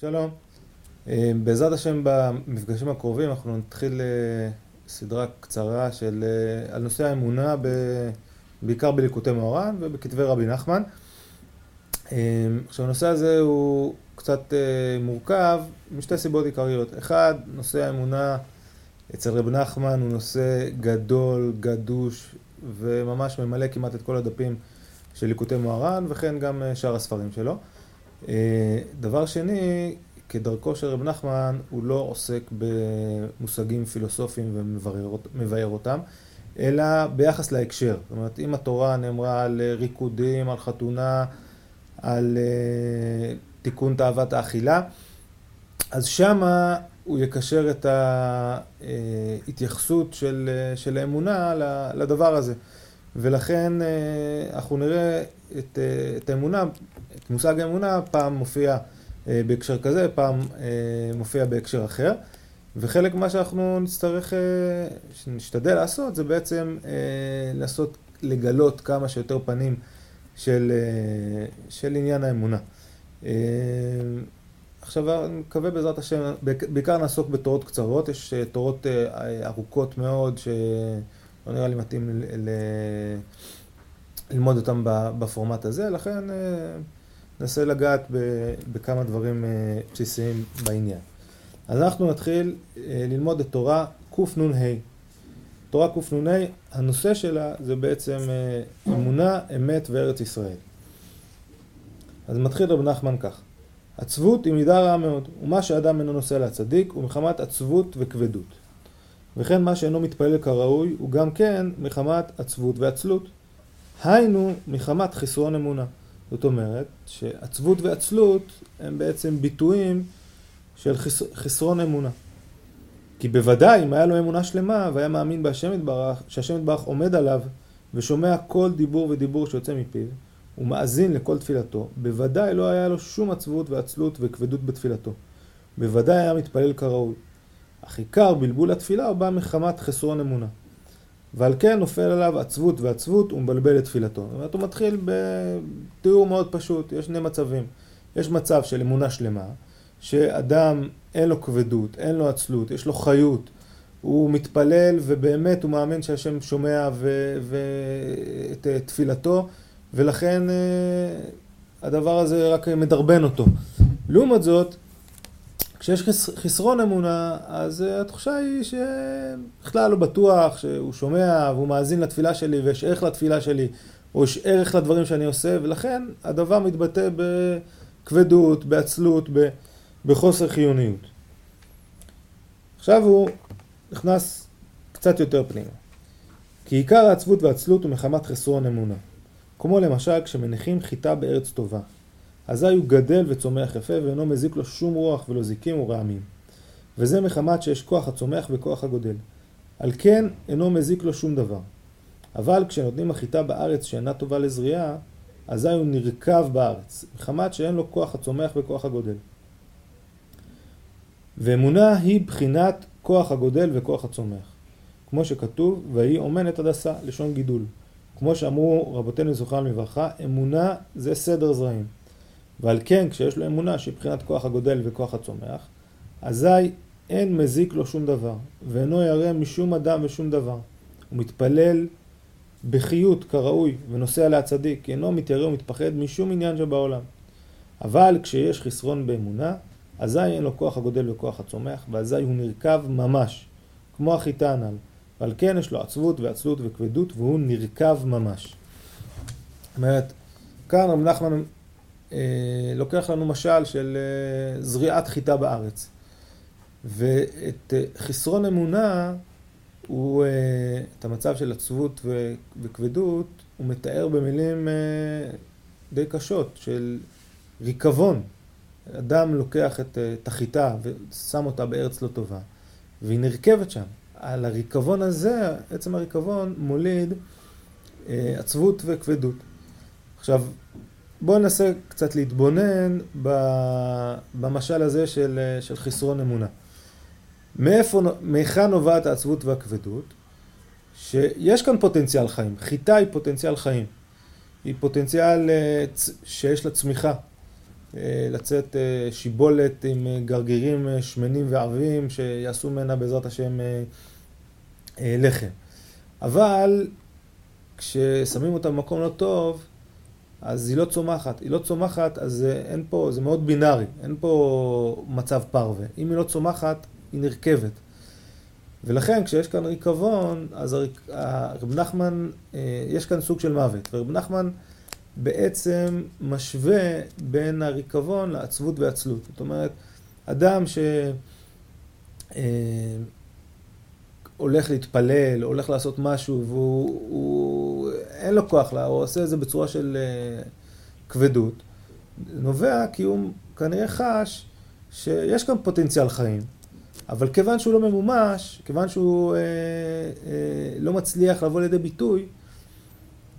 שלום. אה, בעזרת השם במפגשים הקרובים אנחנו נתחיל אה, סדרה קצרה של, אה, על נושא האמונה, ב, בעיקר בליקוטי מאורן ובכתבי רבי נחמן. עכשיו הנושא הזה הוא קצת מורכב משתי סיבות עיקריות. אחד, נושא האמונה אצל רב נחמן הוא נושא גדול, גדוש וממש ממלא כמעט את כל הדפים של ליקוטי מוהר"ן וכן גם שאר הספרים שלו. אה, דבר שני, כדרכו של רב נחמן, הוא לא עוסק במושגים פילוסופיים ומבאר אותם, אלא ביחס להקשר. זאת אומרת, אם התורה נאמרה על ריקודים, על חתונה, על אה, תיקון תאוות האכילה, אז שמה הוא יקשר את ההתייחסות של, של האמונה לדבר הזה. ולכן אנחנו נראה את, את האמונה מושג האמונה פעם מופיע אה, בהקשר כזה, פעם אה, מופיע בהקשר אחר. וחלק ממה שאנחנו נצטרך, אה, שנשתדל לעשות, זה בעצם לנסות לגלות כמה שיותר פנים של, של עניין האמונה. עכשיו, אני מקווה בעזרת השם, בעיקר נעסוק בתורות קצרות, יש תורות ארוכות מאוד, שלא נראה לי מתאים ל... ללמוד אותם בפורמט הזה, לכן ננסה לגעת בכמה דברים אה, בסיסיים בעניין. אז אנחנו נתחיל אה, ללמוד את תורה קנ"ה. תורה קנ"ה, הנושא שלה זה בעצם אה, אמונה, אמת וארץ ישראל. אז מתחיל רב נחמן כך: עצבות היא מידה רעה מאוד, ומה שאדם אינו נוסע להצדיק הוא מחמת עצבות וכבדות. וכן מה שאינו מתפלל כראוי הוא גם כן מחמת עצבות ועצלות. היינו מחמת חסרון אמונה. זאת אומרת שעצבות ועצלות הם בעצם ביטויים של חס... חסרון אמונה. כי בוודאי אם היה לו אמונה שלמה והיה מאמין בהשם יתברך, שהשם יתברך עומד עליו ושומע כל דיבור ודיבור שיוצא מפיו ומאזין לכל תפילתו, בוודאי לא היה לו שום עצבות ועצלות וכבדות בתפילתו. בוודאי היה מתפלל כראוי. אך עיקר בלבול התפילה הוא בא מחמת חסרון אמונה. ועל כן נופל עליו עצבות ועצבות ומבלבל את תפילתו. זאת אומרת, הוא מתחיל בתיאור מאוד פשוט, יש שני מצבים. יש מצב של אמונה שלמה, שאדם אין לו כבדות, אין לו עצלות, יש לו חיות, הוא מתפלל ובאמת הוא מאמין שהשם שומע ואת תפילתו, ולכן אה, הדבר הזה רק מדרבן אותו. לעומת זאת, כשיש חסרון אמונה, אז אה, התחושה היא שבכלל לא בטוח שהוא שומע והוא מאזין לתפילה שלי ויש ערך לתפילה שלי, או יש ערך לדברים שאני עושה, ולכן הדבר מתבטא בכבדות, בעצלות, בחוסר חיוניות. עכשיו הוא נכנס קצת יותר פנימה. כי עיקר העצבות והעצלות הוא מחמת חסרון אמונה. כמו למשל כשמניחים חיטה בארץ טובה. אזי הוא גדל וצומח יפה ואינו מזיק לו שום רוח ולא זיקים ורעמים. וזה מחמת שיש כוח הצומח וכוח הגודל. על כן אינו מזיק לו שום דבר. אבל כשנותנים החיטה בארץ שאינה טובה לזריעה, אזי הוא נרקב בארץ, מחמת שאין לו כוח הצומח וכוח הגודל. ואמונה היא בחינת כוח הגודל וכוח הצומח. כמו שכתוב, ויהי אומנת הדסה, לשון גידול. כמו שאמרו רבותינו זוכרם לברכה, אמונה זה סדר זרעים. ועל כן כשיש לו אמונה שהיא מבחינת כוח הגודל וכוח הצומח, אזי אין מזיק לו שום דבר, ואינו ירא משום אדם ושום דבר. הוא מתפלל בחיות כראוי ונוסע להצדיק, כי אינו מתיירא ומתפחד משום עניין שבעולם. אבל כשיש חסרון באמונה, אזי אין לו כוח הגודל וכוח הצומח, ואזי הוא נרקב ממש, כמו החיטה הנ"ל. ועל כן יש לו עצבות ועצלות וכבדות, והוא נרקב ממש. זאת אומרת, כאן רב נחמן לוקח לנו משל של אה, זריעת חיטה בארץ. ואת אה, חסרון אמונה, הוא, את המצב של עצבות וכבדות, הוא מתאר במילים די קשות של ריקבון. אדם לוקח את, את החיטה ושם אותה בארץ לא טובה, והיא נרכבת שם. על הריקבון הזה, עצם הריקבון מוליד עצבות וכבדות. עכשיו, בואו ננסה קצת להתבונן במשל הזה של, של חסרון אמונה. מאיפה, מהיכן נובעת העצבות והכבדות? שיש כאן פוטנציאל חיים. חיטה היא פוטנציאל חיים. היא פוטנציאל אה, שיש לה צמיחה. לצאת שיבולת עם גרגירים שמנים ועבים שיעשו ממנה בעזרת השם לחם. אבל כששמים אותה במקום לא טוב, אז היא לא צומחת. היא לא צומחת, אז אין פה, זה מאוד בינארי, אין פה מצב פרווה. אם היא לא צומחת, היא נרכבת. ולכן כשיש כאן ריקבון, אז רב נחמן, אה, יש כאן סוג של מוות. ורב נחמן בעצם משווה בין הריקבון לעצבות ועצלות. זאת אומרת, אדם ש... אה, הולך להתפלל, הולך לעשות משהו, והוא הוא, אין לו כוח לה, הוא עושה את זה בצורה של uh, כבדות, נובע כי הוא כנראה חש שיש כאן פוטנציאל חיים, אבל כיוון שהוא לא ממומש, כיוון שהוא uh, uh, לא מצליח לבוא לידי ביטוי,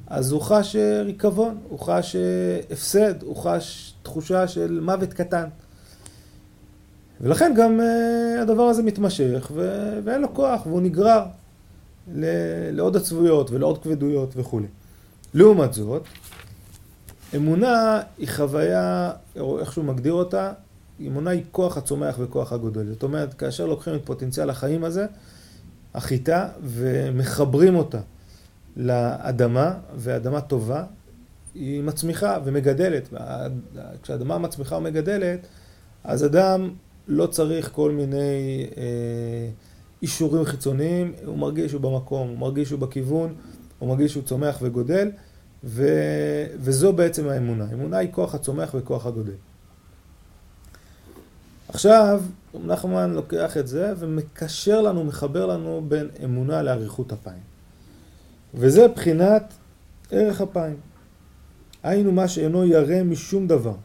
אז הוא חש ריקבון, הוא חש הפסד, הוא חש תחושה של מוות קטן. ולכן גם uh, הדבר הזה מתמשך, ו- ואין לו כוח, והוא נגרר ל- לעוד עצבויות ולעוד כבדויות וכולי. לעומת זאת, אמונה היא חוויה, או איך שהוא מגדיר אותה, אמונה היא כוח הצומח וכוח הגודל. זאת אומרת, כאשר לוקחים את פוטנציאל החיים הזה, החיטה, ומחברים אותה לאדמה, ואדמה טובה, היא מצמיחה ומגדלת. כשאדמה מצמיחה ומגדלת, אז אדם לא צריך כל מיני אה, אישורים חיצוניים, הוא מרגיש שהוא במקום, הוא מרגיש שהוא בכיוון, הוא מרגיש שהוא צומח וגודל, ו, וזו בעצם האמונה. אמונה היא כוח הצומח וכוח הגודל. עכשיו, נחמן לוקח את זה ומקשר לנו, מחבר לנו בין אמונה לאריכות אפיים. וזה בחינת ערך אפיים. היינו מה שאינו ירא משום דבר.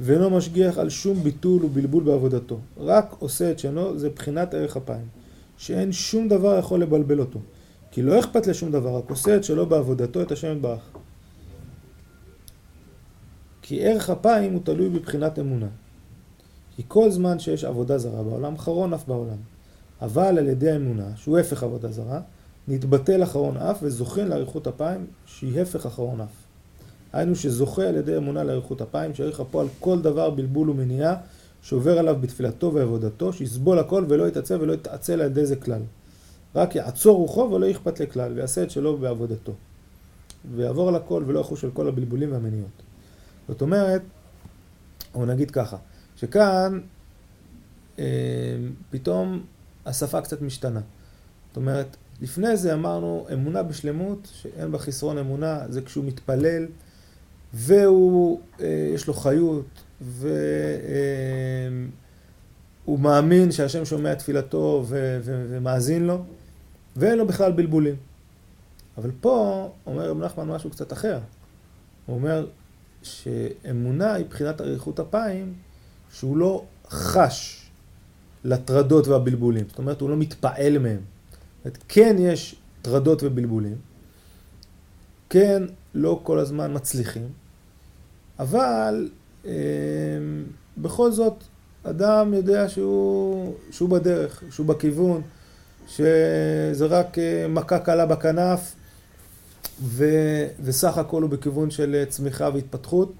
ואינו משגיח על שום ביטול ובלבול בעבודתו. רק עושה את שנו, זה בחינת ערך אפיים. שאין שום דבר יכול לבלבל אותו. כי לא אכפת לשום דבר, רק עושה את שלו בעבודתו את השם יתברך. כי ערך אפיים הוא תלוי בבחינת אמונה. כי כל זמן שיש עבודה זרה בעולם, חרון אף בעולם. אבל על ידי האמונה, שהוא הפך עבודה זרה, נתבטל אחרון אף וזוכין לאריכות אפיים שהיא הפך אחרון אף. היינו שזוכה על ידי אמונה לאריכות אפיים, שעריך פה על כל דבר בלבול ומניעה שעובר עליו בתפילתו ועבודתו, שיסבול הכל ולא יתעצב ולא יתעצל על ידי זה כלל. רק יעצור רוחו ולא יכפת לכלל, ויעשה את שלו בעבודתו. ויעבור על הכל ולא יחוש על כל הבלבולים והמניעות. זאת אומרת, או נגיד ככה, שכאן אה, פתאום השפה קצת משתנה. זאת אומרת, לפני זה אמרנו אמונה בשלמות, שאין בה חסרון אמונה, זה כשהוא מתפלל והוא, אה, יש לו חיות, והוא אה, מאמין שהשם שומע תפילתו ומאזין לו, ואין לו בכלל בלבולים. אבל פה אומר רב נחמן משהו קצת אחר. הוא אומר שאמונה היא בחינת אריכות אפיים, שהוא לא חש לטרדות והבלבולים. זאת אומרת, הוא לא מתפעל מהם. זאת אומרת, כן יש טרדות ובלבולים, כן לא כל הזמן מצליחים, אבל אה, בכל זאת אדם יודע שהוא, שהוא בדרך, שהוא בכיוון, שזה רק אה, מכה קלה בכנף ו, וסך הכל הוא בכיוון של צמיחה והתפתחות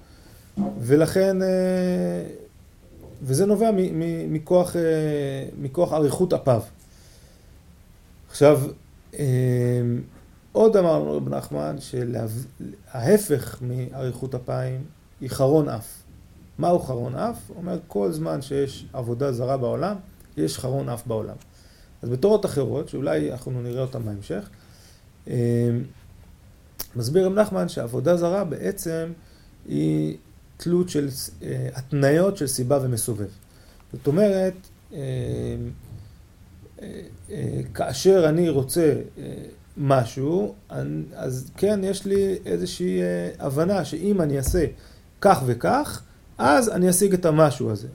ולכן, אה, וזה נובע מכוח, מכוח אריכות אפיו. עכשיו, עוד אמרנו רב נחמן שההפך מאריכות אפיים היא חרון אף. מהו חרון אף? אומר כל זמן שיש עבודה זרה בעולם, יש חרון אף בעולם. אז בתורות אחרות, שאולי אנחנו נראה אותן בהמשך, אה, מסביר רב נחמן שעבודה זרה בעצם היא תלות של אה, התניות של סיבה ומסובב. זאת אומרת, אה, כאשר אני רוצה משהו, אז כן, יש לי איזושהי הבנה שאם אני אעשה כך וכך, אז אני אשיג את המשהו הזה.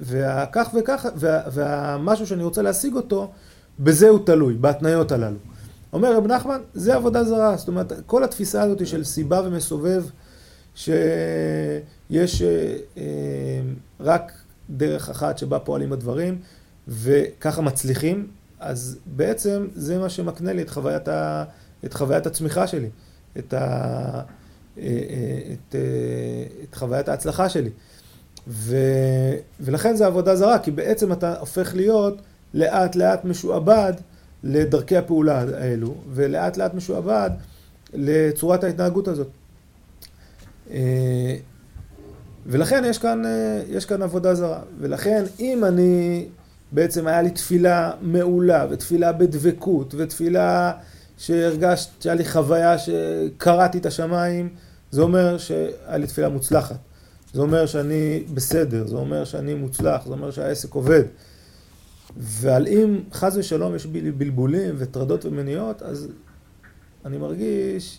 והכך וכך, וה, והמשהו שאני רוצה להשיג אותו, בזה הוא תלוי, בהתניות הללו. אומר רב נחמן, זה עבודה זרה. זאת אומרת, כל התפיסה הזאת של סיבה ומסובב, שיש אה, אה, רק דרך אחת שבה פועלים הדברים, וככה מצליחים, אז בעצם זה מה שמקנה לי את חוויית, ה, את חוויית הצמיחה שלי, את, ה, את, את חוויית ההצלחה שלי. ו... ולכן זה עבודה זרה, כי בעצם אתה הופך להיות לאט לאט משועבד לדרכי הפעולה האלו, ולאט לאט משועבד לצורת ההתנהגות הזאת. אה, ולכן יש כאן, אה, יש כאן עבודה זרה. ולכן אם אני, בעצם היה לי תפילה מעולה, ותפילה בדבקות, ותפילה שהרגשת, שהיה לי חוויה שקראתי את השמיים, זה אומר שהיה לי תפילה מוצלחת. זה אומר שאני בסדר, זה אומר שאני מוצלח, זה אומר שהעסק עובד. ועל אם חס ושלום יש בי בלבולים וטרדות ומניעות, אז אני מרגיש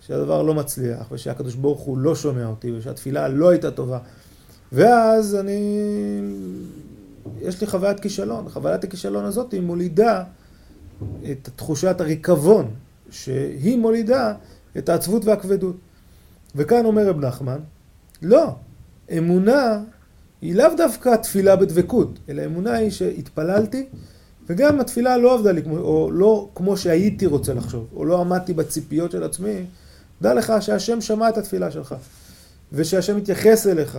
שהדבר לא מצליח, ושהקדוש ברוך הוא לא שומע אותי, ושהתפילה לא הייתה טובה. ואז אני... יש לי חוויית כישלון. חוויית הכישלון הזאת היא מולידה את תחושת הריקבון, שהיא מולידה את העצבות והכבדות. וכאן אומר רב נחמן, לא, אמונה היא לאו דווקא תפילה בדבקות, אלא אמונה היא שהתפללתי, וגם התפילה לא עבדה לי, או לא כמו שהייתי רוצה לחשוב, או לא עמדתי בציפיות של עצמי, דע לך שהשם שמע את התפילה שלך, ושהשם מתייחס אליך.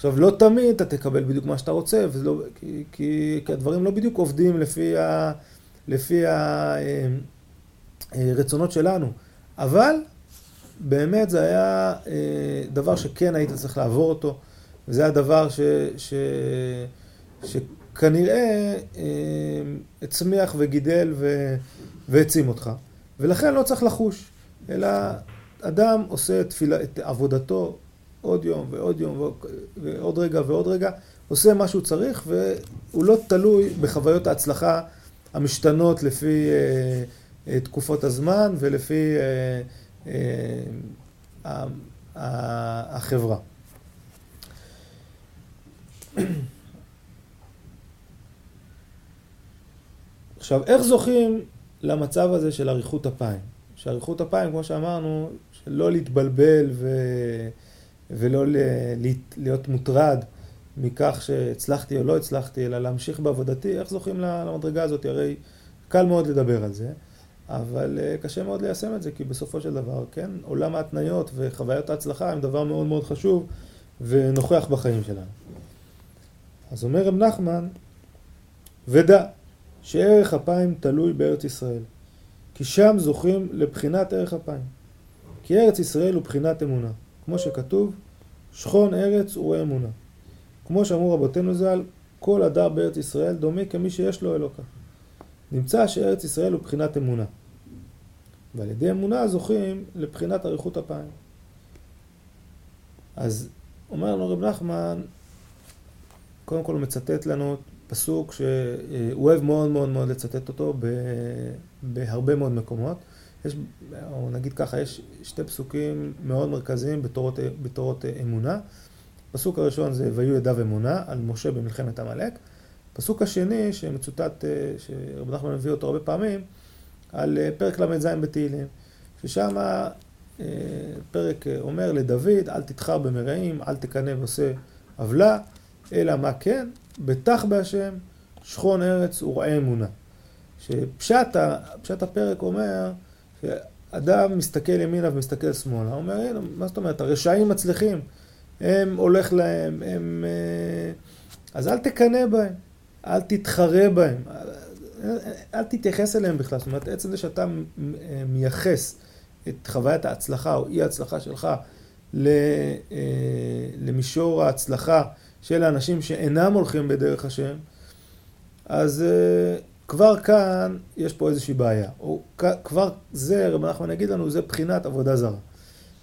עכשיו, לא תמיד אתה תקבל בדיוק מה שאתה רוצה, ולא, כי, כי, כי הדברים לא בדיוק עובדים לפי, ה, לפי הרצונות אה, אה, שלנו, אבל באמת זה היה אה, דבר שכן היית צריך לעבור אותו, וזה הדבר ש, ש, שכנראה הצמיח וגידל והעצים אותך, ולכן לא צריך לחוש, אלא אדם עושה תפילה, את עבודתו עוד יום ועוד יום ועוד רגע ועוד רגע, עושה מה שהוא צריך והוא לא תלוי בחוויות ההצלחה המשתנות לפי אה, אה, תקופות הזמן ולפי אה, אה, החברה. עכשיו, איך זוכים למצב הזה של אריכות אפיים? שאריכות אפיים, כמו שאמרנו, לא להתבלבל ו... ולא. להיות מוטרד מכך שהצלחתי או לא הצלחתי, אלא להמשיך בעבודתי, איך זוכים למדרגה הזאת? הרי קל מאוד לדבר על זה, אבל אה, קשה מאוד ליישם את זה, כי בסופו של דבר, כן, עולם ההתניות וחוויות ההצלחה הם דבר מאוד מאוד חשוב ונוכח בחיים שלנו. אז אומר רב נחמן, ודע שערך אפיים תלוי בארץ ישראל, כי שם זוכים לבחינת ערך אפיים. כי ארץ ישראל הוא בחינת אמונה. כמו שכתוב, שכון ארץ וראה אמונה. כמו שאמרו רבותינו ז"ל, כל הדר בארץ ישראל דומה כמי שיש לו אלוקה. נמצא שארץ ישראל הוא בחינת אמונה. ועל ידי אמונה זוכים לבחינת אריכות אפיים. אז אומר לנו רב נחמן, קודם כל הוא מצטט לנו פסוק שהוא אוהב מאוד מאוד מאוד לצטט אותו בהרבה מאוד מקומות. יש, או נגיד ככה, יש שתי פסוקים מאוד מרכזיים בתורות, בתורות אמונה. פסוק הראשון זה ויהיו ידיו אמונה, על משה במלחמת עמלק. פסוק השני, שמצוטט, שרבי נחמן מביא אותו הרבה פעמים, על פרק ל"ז בתהילים, ששם אה, פרק אומר לדוד, אל תתחר במרעים, אל תקנא ועושה עוולה, אלא מה כן? בטח בהשם, שכון ארץ וראה אמונה. שפשט הפרק אומר, שאדם מסתכל ימינה ומסתכל שמאלה, הוא אומר, מה זאת אומרת, הרשעים מצליחים, הם הולך להם, הם... אה, אז אל תקנא בהם, אל תתחרה בהם, אל תתייחס אליהם בכלל. זאת אומרת, עצם זה שאתה מייחס את חוויית ההצלחה או אי ההצלחה שלך אה, למישור ההצלחה של האנשים שאינם הולכים בדרך השם, אז אה, כבר כאן יש פה איזושהי בעיה. או כבר זה, רבי נחמן יגיד לנו, זה בחינת עבודה זרה.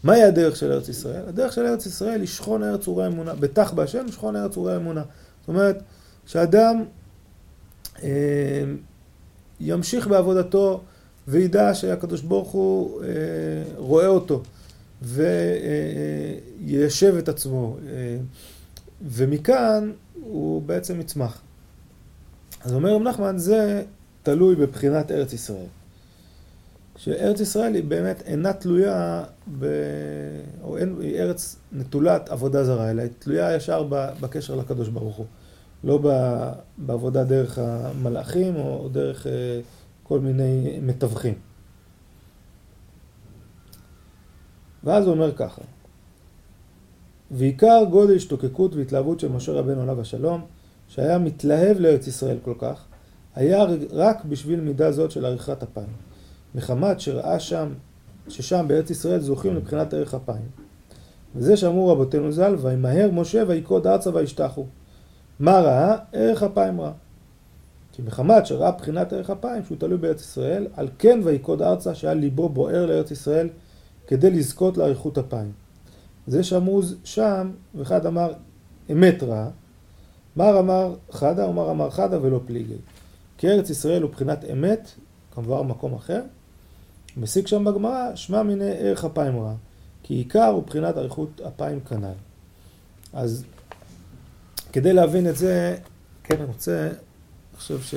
מהי הדרך של ארץ ישראל? הדרך של ארץ ישראל היא שכון ארץ ורע אמונה. בטח בהשם שכון ארץ ורע אמונה. זאת אומרת, שאדם אה, ימשיך בעבודתו וידע שהקדוש ברוך הוא אה, רואה אותו ויישב אה, את עצמו. אה, ומכאן הוא בעצם יצמח. אז אומר רב נחמן, זה תלוי בבחינת ארץ ישראל. שארץ ישראל היא באמת אינה תלויה, ב... או אין, היא ארץ נטולת עבודה זרה, אלא היא תלויה ישר בקשר לקדוש ברוך הוא. לא בעבודה דרך המלאכים או דרך אה, כל מיני מתווכים. ואז הוא אומר ככה, ועיקר גודל השתוקקות והתלהבות של משה רבנו עליו השלום, שהיה מתלהב לארץ ישראל כל כך, היה רק בשביל מידה זאת של עריכת אפיים. מחמת שראה שם, ששם בארץ ישראל זוכים לבחינת ערך אפיים. וזה שאמרו רבותינו ז"ל, וימהר משה ויקוד ארצה וישתחו. מה ראה? ערך אפיים ראה. כי מחמת שראה בחינת ערך אפיים שהוא תלוי בארץ ישראל, על כן ויקוד ארצה שהיה ליבו בוער לארץ ישראל כדי לזכות לאריכות אפיים. זה שאמרו שם, ואחד אמר אמת רעה, מר אמר חדה ומר אמר חדה ולא פליגי. כי ארץ ישראל הוא בחינת אמת, כמובן מקום אחר. מסיק שם בגמרא, שמע מיני ערך אפיים רע. כי עיקר הוא בחינת אריכות אפיים כנ"ל. אז כדי להבין את זה, כן, אני רוצה, אני חושב ש...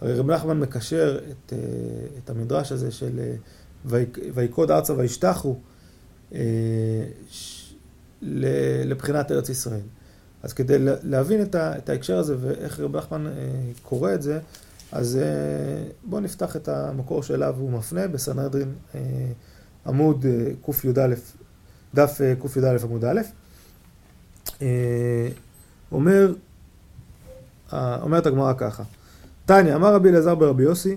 הרי רב נחמן מקשר את, אה, את המדרש הזה של אה, ויקוד ארצה וישתחו אה, לבחינת ארץ ישראל. אז כדי להבין את ההקשר הזה ואיך רב נחמן קורא את זה, אז בואו נפתח את המקור שאליו הוא מפנה בסנהדרין עמוד קי"א, דף קי"א עמוד א', אומר, אומרת הגמרא ככה, תניא, אמר רבי אלעזר ברבי יוסי,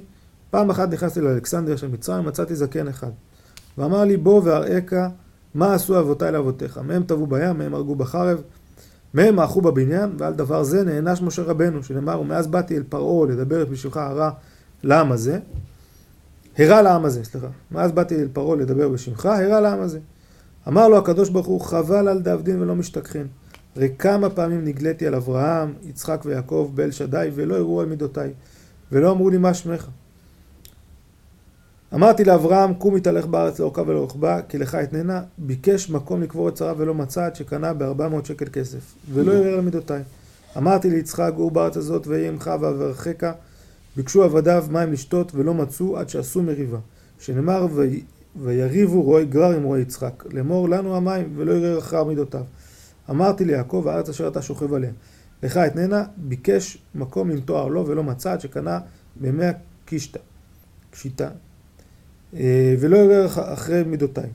פעם אחת נכנסתי לאלכסנדריה של מצרים, מצאתי זקן אחד. ואמר לי, בוא ואראך מה עשו אבותיי לאבותיך. מהם טבעו בים, מהם הרגו בחרב, מהם מאכו בבניין, ועל דבר זה נענש משה רבנו, שנאמר, ומאז באתי אל פרעה לדבר את בשבילך הרע לעם הזה. הרע לעם הזה, סליחה. מאז באתי אל פרעה לדבר בשמך, הרע לעם הזה. אמר לו הקדוש ברוך הוא, חבל על דאבדין ולא משתכחין. הרי כמה פעמים נגליתי על אברהם, יצחק ויעקב באל שדי, ולא הראו על מידותיי, ולא אמרו לי מה שמך. אמרתי לאברהם, קום התהלך בארץ לאורכה ולרוחבה, כי לך אתננה, ביקש מקום לקבור את שרה ולא מצא עד שקנה בארבע מאות שקל כסף, ולא יראה על מידותיי. אמרתי ליצחק, גור בארץ הזאת ואהיה עמך ואברכך, ביקשו עבדיו מים לשתות ולא מצאו עד שעשו מריבה. שנאמר, ויריבו רועי גרר עם רועי יצחק, לאמור לנו המים ולא יראה אחר מידותיו. אמרתי ליעקב, הארץ אשר אתה שוכב עליה. לך אתננה, ביקש מקום לנטוע לו ולא מצא עד שקנה בימי הקישתא, קשיטה. אה, ולא יראה אחרי מידותיי.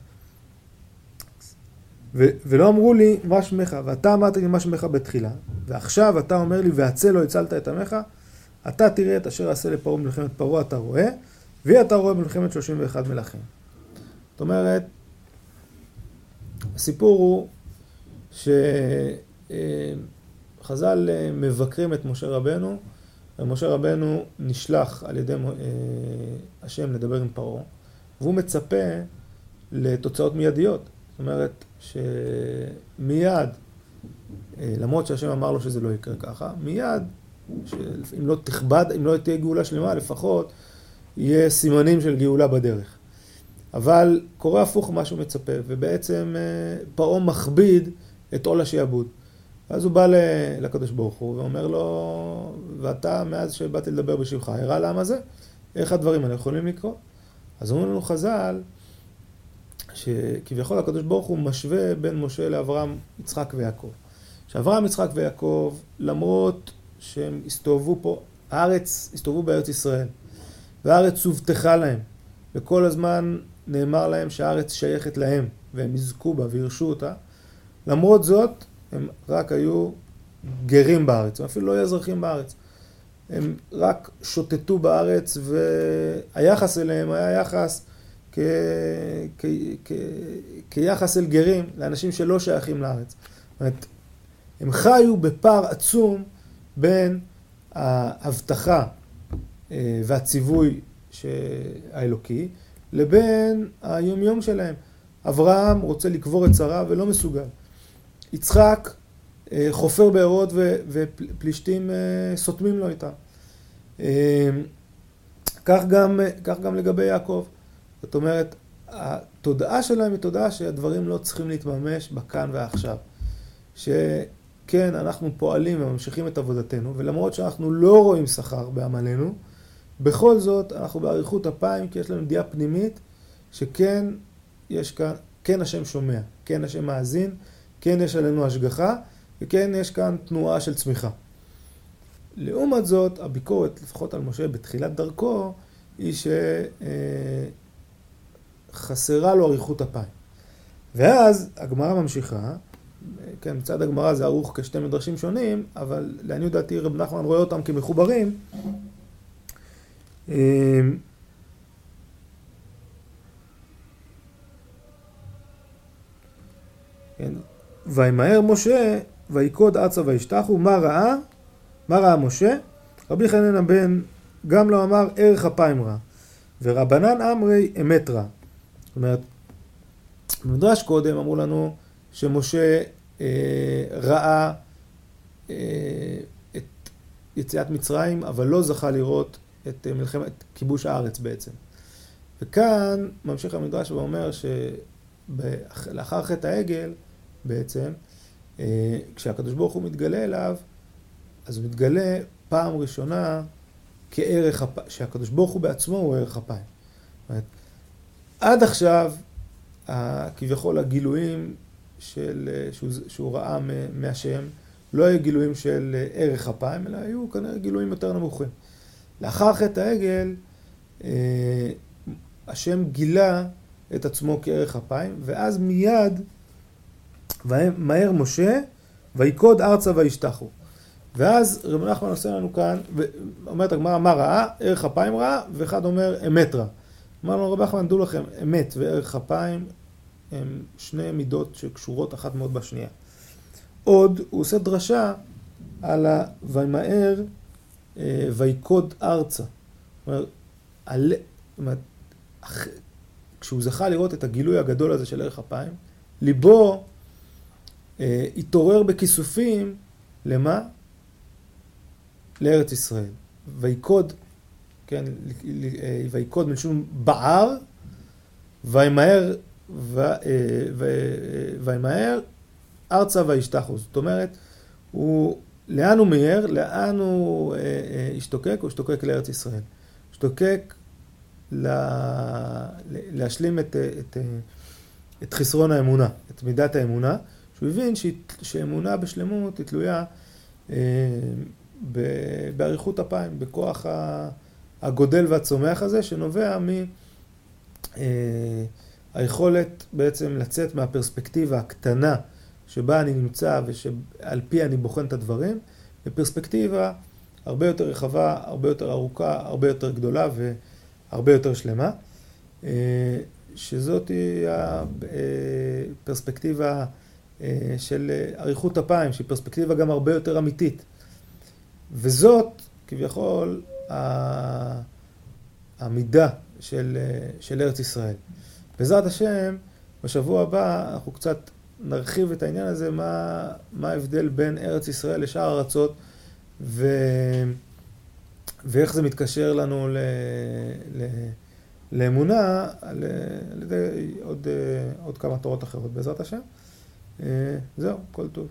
ו- ולא אמרו לי מה שמך, ואתה אמרת לי מה שמך בתחילה, ועכשיו אתה אומר לי והצל לא הצלת את עמך, אתה תראה את אשר עשה לפרעה במלחמת פרעה אתה רואה, ואתה רואה במלחמת 31 מלכים. זאת אומרת, הסיפור הוא שחז"ל אה, מבקרים את משה רבנו, ומשה רבנו נשלח על ידי אה, השם לדבר עם פרעה. והוא מצפה לתוצאות מיידיות. זאת אומרת שמיד, אה, למרות שהשם אמר לו שזה לא יקרה ככה, מיד, אם לא תכבד, אם לא תהיה גאולה שלמה, לפחות יהיה סימנים של גאולה בדרך. אבל קורה הפוך ממה שהוא מצפה, ובעצם אה, פרעה מכביד את עול השעבוד. אז הוא בא לקדוש ברוך הוא ואומר לו, ואתה, מאז שבאתי לדבר בשבילך, הראה לעם הזה, איך הדברים האלה יכולים לקרות? אז אומרים לנו חז"ל, שכביכול הקדוש ברוך הוא משווה בין משה לאברהם, יצחק ויעקב. שאברהם, יצחק ויעקב, למרות שהם הסתובבו פה, הארץ, הסתובבו בארץ ישראל, והארץ הובטחה להם, וכל הזמן נאמר להם שהארץ שייכת להם, והם יזכו בה וירשו אותה, למרות זאת, הם רק היו גרים בארץ, הם אפילו לא היו אזרחים בארץ. הם רק שוטטו בארץ והיחס אליהם היה יחס כ... כ... כ... כיחס אל גרים, לאנשים שלא שייכים לארץ. זאת אומרת, הם חיו בפער עצום בין ההבטחה אה, והציווי האלוקי לבין היומיום שלהם. אברהם רוצה לקבור את שרה ולא מסוגל. יצחק אה, חופר בארות ופלישתים אה, סותמים לו איתם. אה, כך גם, כך גם לגבי יעקב. זאת אומרת, התודעה שלהם היא תודעה שהדברים לא צריכים להתממש בכאן ועכשיו. שכן, אנחנו פועלים וממשיכים את עבודתנו, ולמרות שאנחנו לא רואים שכר בעמלנו, בכל זאת אנחנו באריכות אפיים, כי יש לנו ידיעה פנימית שכן יש כאן, כן השם שומע, כן השם מאזין, כן יש עלינו השגחה, וכן יש כאן תנועה של צמיחה. לעומת זאת, הביקורת, לפחות על משה בתחילת דרכו, היא שחסרה לו אריכות אפיים. ואז הגמרא ממשיכה, כן, מצד הגמרא זה ערוך כשתי מדרשים שונים, אבל לעניות דעתי רב נחמן רואה אותם כמחוברים. כן, וימהר משה, ויקוד אצה וישתחו, מה ראה? מה ראה משה? רבי חנן הבן גם לא אמר ערך אפיים רע, ורבנן אמרי אמת רע. זאת אומרת, במדרש קודם אמרו לנו שמשה אה, ראה אה, את יציאת מצרים, אבל לא זכה לראות את אה, מלחמת כיבוש הארץ בעצם. וכאן ממשיך המדרש ואומר שלאחר חטא העגל, בעצם, אה, כשהקדוש ברוך הוא מתגלה אליו, אז הוא מתגלה פעם ראשונה כערך אפיים, שהקדוש ברוך הוא בעצמו הוא ערך אפיים. עד עכשיו, כביכול הגילויים של, שהוא, שהוא ראה מהשם, לא היו גילויים של ערך אפיים, אלא היו כנראה גילויים יותר נמוכים. לאחר חטא העגל, אה, השם גילה את עצמו כערך אפיים, ואז מיד, מהר משה, ויקוד ארצה וישתחו. ואז רב נחמן עושה לנו כאן, אומרת הגמרא, מה ראה? ערך אפיים ראה, ואחד אומר אמת רע. אמר לנו רב נחמן, דעו לכם, אמת וערך אפיים הם שני מידות שקשורות אחת מאוד בשנייה. עוד, הוא עושה דרשה על ה... וימהר אה, ויקוד ארצה. זאת אומרת, כשהוא זכה לראות את הגילוי הגדול הזה של ערך אפיים, ליבו אה, התעורר בכיסופים, למה? לארץ ישראל. ויקוד, כן, אה, ויקוד מלשון בער, וימהר, אה, וימהר ארצה וישתחו. זאת אומרת, הוא, לאן הוא מיהר? לאן הוא השתוקק? הוא השתוקק לארץ ישראל. השתוקק לה, להשלים את, את, את חסרון האמונה, את מידת האמונה, שהוא הבין שאמונה בשלמות היא תלויה אה, באריכות אפיים, בכוח הגודל והצומח הזה, שנובע מהיכולת אה, בעצם לצאת מהפרספקטיבה הקטנה שבה אני נמצא ושעל פי אני בוחן את הדברים, לפרספקטיבה הרבה יותר רחבה, הרבה יותר ארוכה, הרבה יותר גדולה והרבה יותר שלמה, אה, שזאת היא הפרספקטיבה של אריכות אפיים, שהיא פרספקטיבה גם הרבה יותר אמיתית. וזאת כביכול המידה של, של ארץ ישראל. בעזרת השם, בשבוע הבא אנחנו קצת נרחיב את העניין הזה, מה, מה ההבדל בין ארץ ישראל לשאר הארצות, ו, ואיך זה מתקשר לנו ל, ל, לאמונה על, על ידי עוד, עוד כמה תורות אחרות בעזרת השם. זהו, כל טוב.